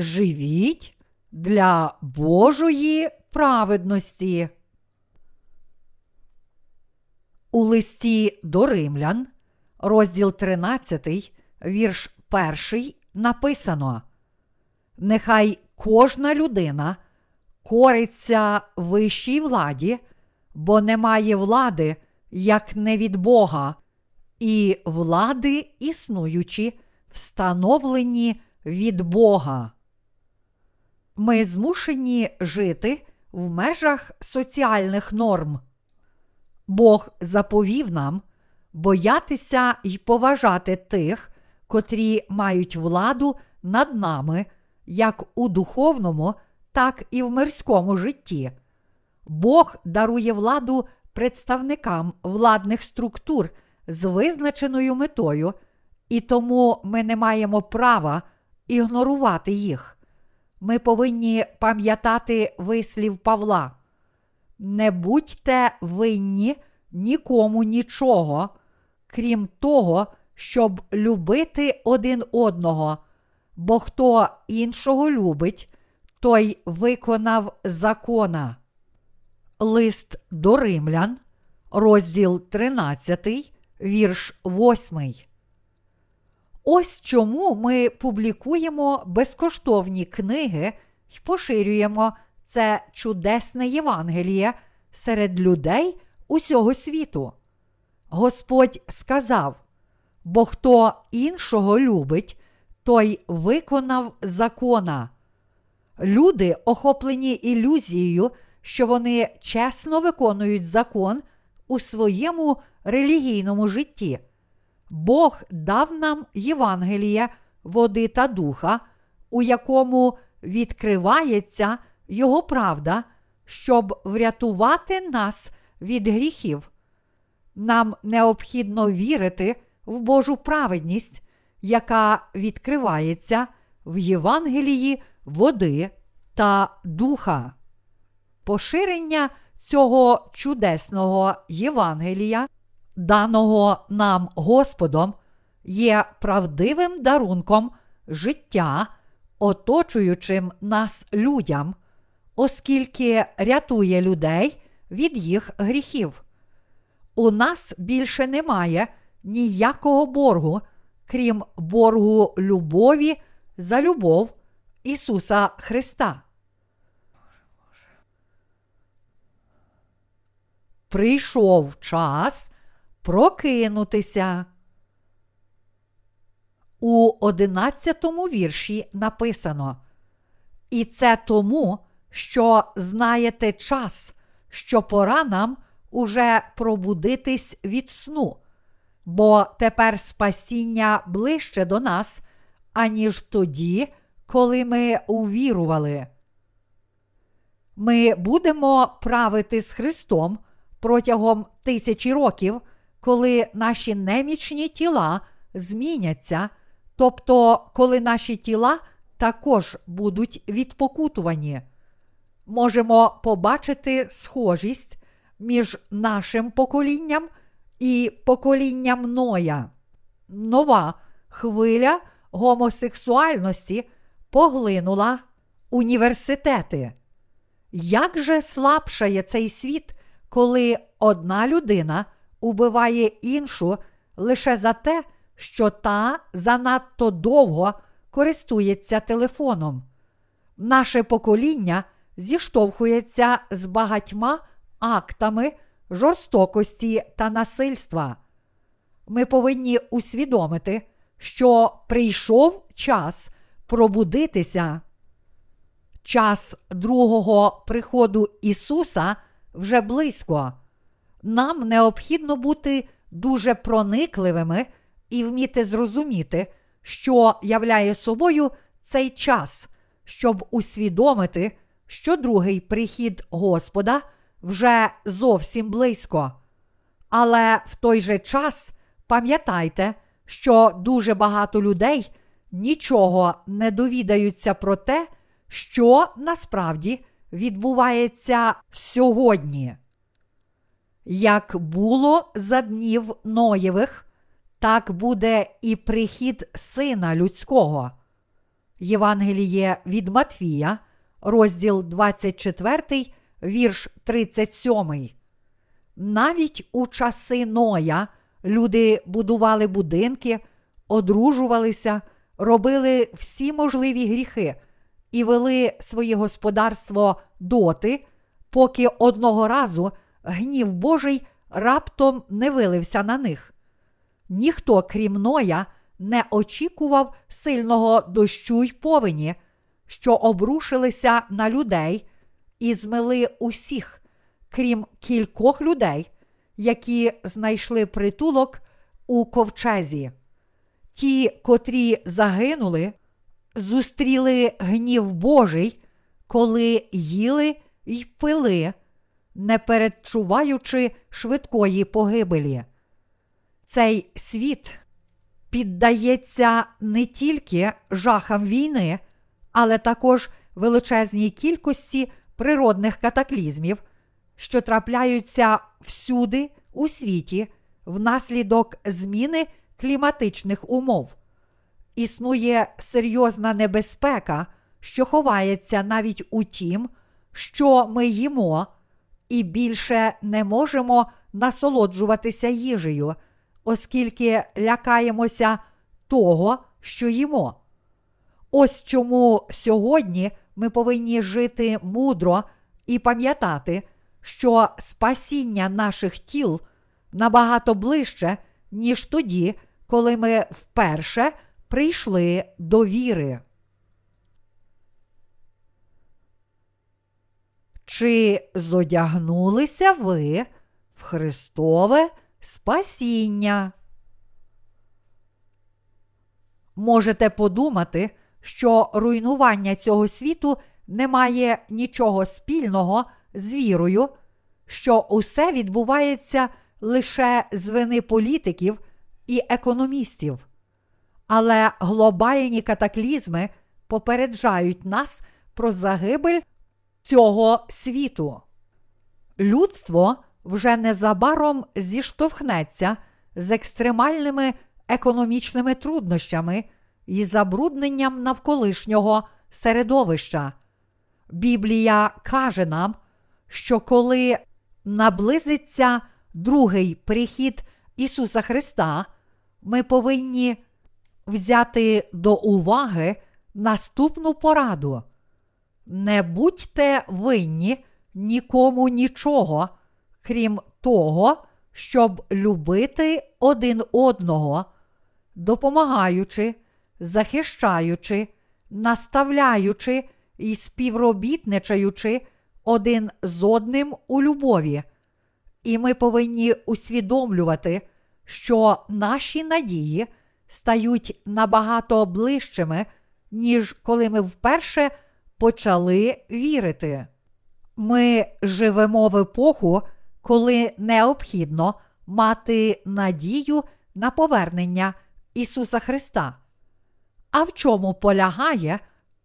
живіть для Божої праведності. У листі до римлян, розділ 13, вірш 1, написано: Нехай кожна людина кориться вищій владі, бо немає влади, як не від Бога, і влади існуючі, встановлені від Бога. Ми змушені жити в межах соціальних норм. Бог заповів нам боятися й поважати тих, котрі мають владу над нами, як у духовному, так і в мирському житті. Бог дарує владу представникам владних структур з визначеною метою, і тому ми не маємо права ігнорувати їх. Ми повинні пам'ятати вислів Павла. Не будьте винні нікому нічого, крім того, щоб любити один одного, бо хто іншого любить, той виконав закона. Лист до римлян, розділ 13, вірш 8. Ось чому ми публікуємо безкоштовні книги і поширюємо це чудесне Євангеліє серед людей усього світу. Господь сказав: бо хто іншого любить, той виконав закона. Люди, охоплені ілюзією, що вони чесно виконують закон у своєму релігійному житті. Бог дав нам Євангеліє, води та духа, у якому відкривається Його правда, щоб врятувати нас від гріхів. Нам необхідно вірити в Божу праведність, яка відкривається в Євангелії води та духа. Поширення цього чудесного Євангелія, даного нам Господом, є правдивим дарунком життя, оточуючим нас людям, оскільки рятує людей від їх гріхів. У нас більше немає ніякого боргу, крім боргу любові за любов Ісуса Христа. Прийшов час прокинутися. У одинадцятому вірші написано. І це тому, що знаєте час, що пора нам уже пробудитись від сну, бо тепер спасіння ближче до нас, аніж тоді, коли ми увірували. Ми будемо правити з Христом протягом тисячі років, коли наші немічні тіла зміняться, тобто коли наші тіла також будуть відпокутувані. Можемо побачити схожість між нашим поколінням і поколінням Ноя. Нова хвиля гомосексуальності поглинула університети. Як же слабшає цей світ, коли одна людина убиває іншу лише за те, що та занадто довго користується телефоном? Наше покоління зіштовхується з багатьма актами жорстокості та насильства. Ми повинні усвідомити, що прийшов час пробудитися. Час другого приходу Ісуса вже близько. Нам необхідно бути дуже проникливими і вміти зрозуміти, що являє собою цей час, щоб усвідомити, що другий прихід Господа вже зовсім близько. Але в той же час пам'ятайте, що дуже багато людей нічого не довідаються про те, що насправді відбувається сьогодні. Як було за днів Ноєвих, так буде і прихід сина людського. Євангеліє від Матфія, розділ 24, вірш 37. Навіть у часи Ноя люди будували будинки, одружувалися, робили всі можливі гріхи і вели своє господарство доти, поки одного разу гнів Божий раптом не вилився на них. Ніхто, крім Ноя, не очікував сильного дощу й повені, що обрушилися на людей і змили усіх, крім кількох людей, які знайшли притулок у ковчезі. Ті, котрі загинули, зустріли гнів Божий, коли їли й пили, не передчуваючи швидкої погибелі. Цей світ піддається не тільки жахам війни, але також величезній кількості природних катаклізмів, що трапляються всюди у світі внаслідок зміни кліматичних умов. Існує серйозна небезпека, що ховається навіть у тім, що ми їмо, і більше не можемо насолоджуватися їжею, оскільки лякаємося того, що їмо. Ось чому сьогодні ми повинні жити мудро і пам'ятати, що спасіння наших тіл набагато ближче, ніж тоді, коли ми вперше прийшли до віри. Чи зодягнулися ви в Христове спасіння? Можете подумати, що руйнування цього світу не має нічого спільного з вірою, що усе відбувається лише з вини політиків і економістів. Але глобальні катаклізми попереджають нас про загибель цього світу. Людство вже незабаром зіштовхнеться з екстремальними економічними труднощами і забрудненням навколишнього середовища. Біблія каже нам, що коли наблизиться другий прихід Ісуса Христа, ми повинні взяти до уваги наступну пораду. Не будьте винні нікому нічого, крім того, щоб любити один одного, допомагаючи, захищаючи, наставляючи і співробітничаючи один з одним у любові. І ми повинні усвідомлювати, що наші надії стають набагато ближчими, ніж коли ми вперше почали вірити. Ми живемо в епоху, коли необхідно мати надію на повернення Ісуса Христа. А в чому полягає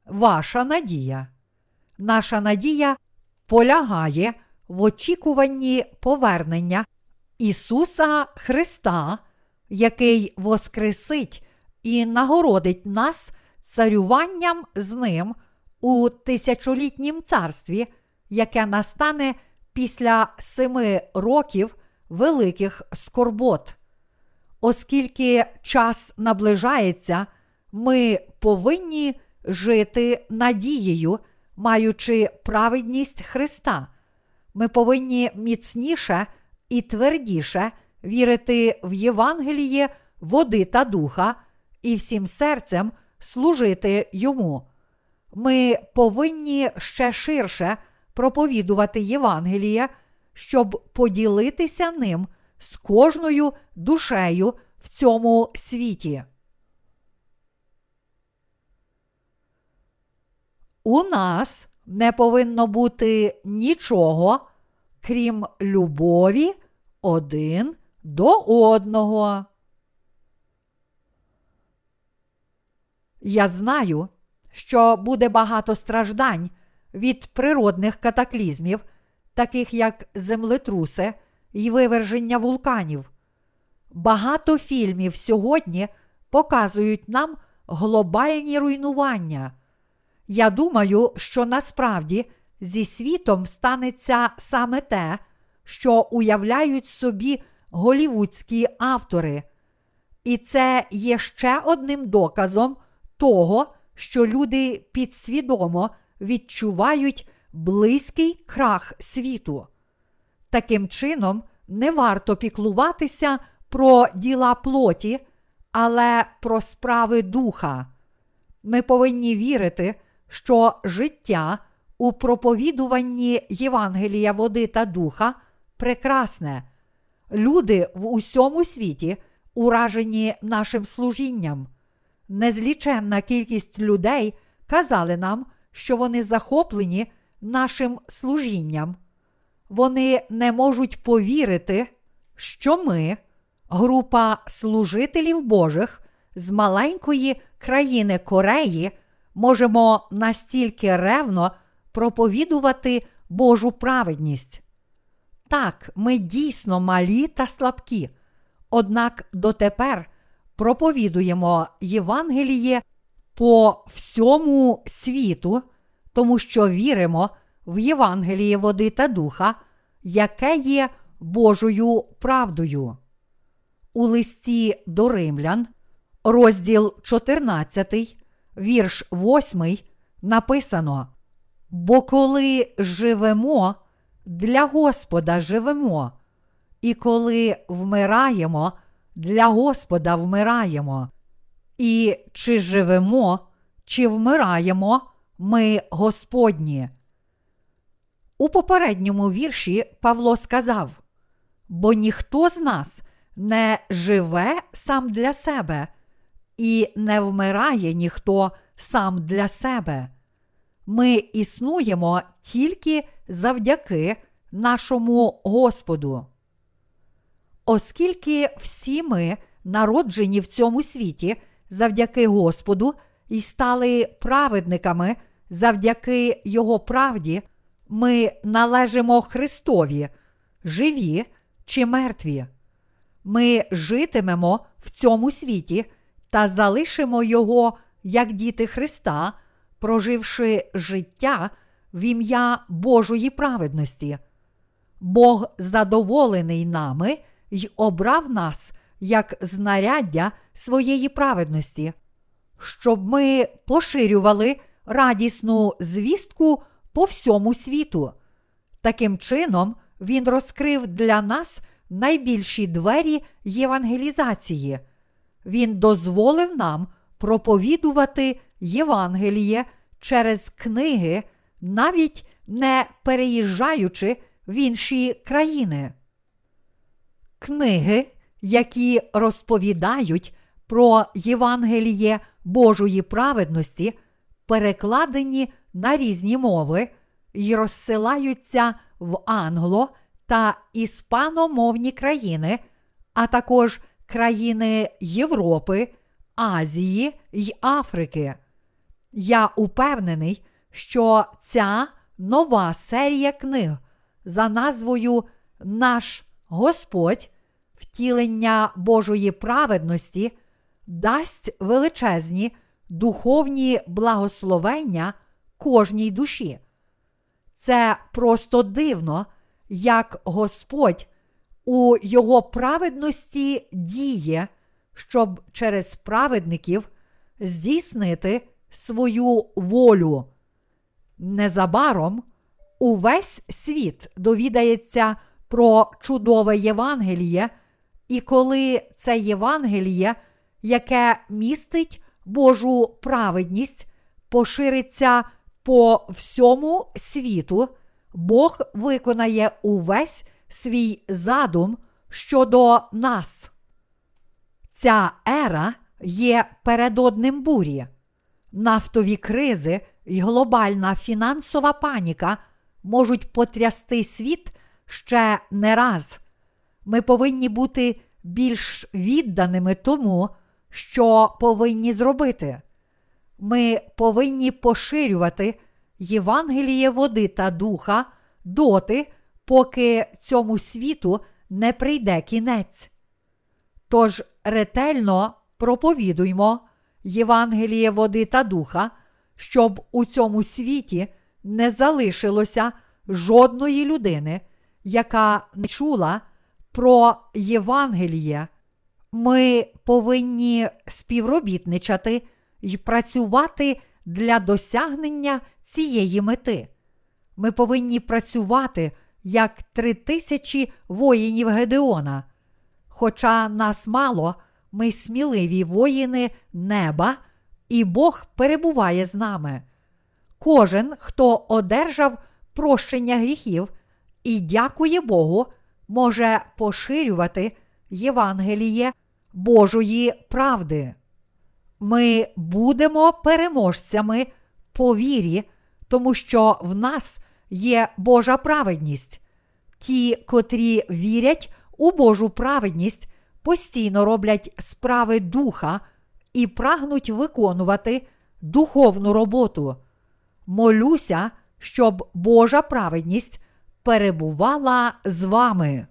ваша надія? Наша надія полягає в очікуванні повернення Ісуса Христа, який воскресить і нагородить нас царюванням з Ним у тисячолітнім царстві, яке настане після семи років великих скорбот. Оскільки час наближається, ми повинні жити надією, маючи праведність Христа. Ми повинні міцніше і твердіше вірити в Євангеліє води та духа і всім серцем служити йому. Ми повинні ще ширше проповідувати Євангеліє, щоб поділитися ним з кожною душею в цьому світі. У нас не повинно бути нічого, крім любові один до одного. Я знаю, що буде багато страждань від природних катаклізмів, таких як землетруси і виверження вулканів. Багато фільмів сьогодні показують нам глобальні руйнування. Я думаю, що насправді зі світом станеться саме те, що уявляють собі голівудські автори. І це є ще одним доказом того, що люди підсвідомо відчувають близький крах світу. Таким чином, не варто піклуватися про діла плоті, але про справи духа. Ми повинні вірити, що життя у проповідуванні Євангелія води та духа прекрасне. Люди в усьому світі уражені нашим служінням. Незліченна кількість людей казали нам, що вони захоплені нашим служінням. Вони не можуть повірити, що ми, група служителів Божих з маленької країни Кореї, можемо настільки ревно проповідувати Божу праведність. Так, ми дійсно малі та слабкі, однак дотепер проповідуємо Євангеліє по всьому світу, тому що віримо в Євангеліє води та духа, яке є Божою правдою. У листі до римлян, розділ 14, вірш 8, написано: Бо коли живемо, для Господа живемо, і коли вмираємо, для Господа вмираємо. І чи живемо, чи вмираємо ми Господні. У попередньому вірші Павло сказав: бо ніхто з нас не живе сам для себе, і не вмирає ніхто сам для себе. Ми існуємо тільки завдяки нашому Господу. Оскільки всі ми народжені в цьому світі завдяки Господу і стали праведниками завдяки Його правді, ми належимо Христові, живі чи мертві. Ми житимемо в цьому світі та залишимо Його як діти Христа, проживши життя в ім'я Божої праведності. Бог задоволений нами й обрав нас як знаряддя своєї праведності, щоб ми поширювали радісну звістку по всьому світу. Таким чином, Він розкрив для нас найбільші двері євангелізації. Він дозволив нам проповідувати Євангеліє через книги, навіть не переїжджаючи в інші країни. Книги, які розповідають про Євангеліє Божої праведності, перекладені на різні мови і розсилаються в англо та іспаномовні країни, а також країни Європи, Азії й Африки. Я упевнений, що ця нова серія книг за назвою Наш Господь, втілення Божої праведності дасть величезні духовні благословення кожній душі. Це просто дивно, як Господь у Його праведності діє, щоб через праведників здійснити свою волю. Незабаром увесь світ довідається про чудове Євангеліє, і коли це Євангеліє, яке містить Божу праведність, пошириться по всьому світу, Бог виконає увесь свій задум щодо нас. Ця ера є передодним бурі. Нафтові кризи і глобальна фінансова паніка можуть потрясти світ ще не раз. Ми повинні бути більш відданими тому, що повинні зробити. Ми повинні поширювати Євангеліє води та духа доти, поки цьому світу не прийде кінець. Тож ретельно проповідуймо Євангеліє води та духа, щоб у цьому світі не залишилося жодної людини, яка не чула про Євангеліє. Ми повинні співробітничати і працювати для досягнення цієї мети. Ми повинні працювати як три тисячі воїнів Гедеона. Хоча нас мало, ми сміливі воїни неба, і Бог перебуває з нами. Кожен, хто одержав прощення гріхів і дякує Богу, може поширювати Євангеліє Божої правди. Ми будемо переможцями по вірі, тому що в нас є Божа праведність. Ті, котрі вірять у Божу праведність, постійно роблять справи духа і прагнуть виконувати духовну роботу. Молюся, щоб Божа праведність перебувала з вами.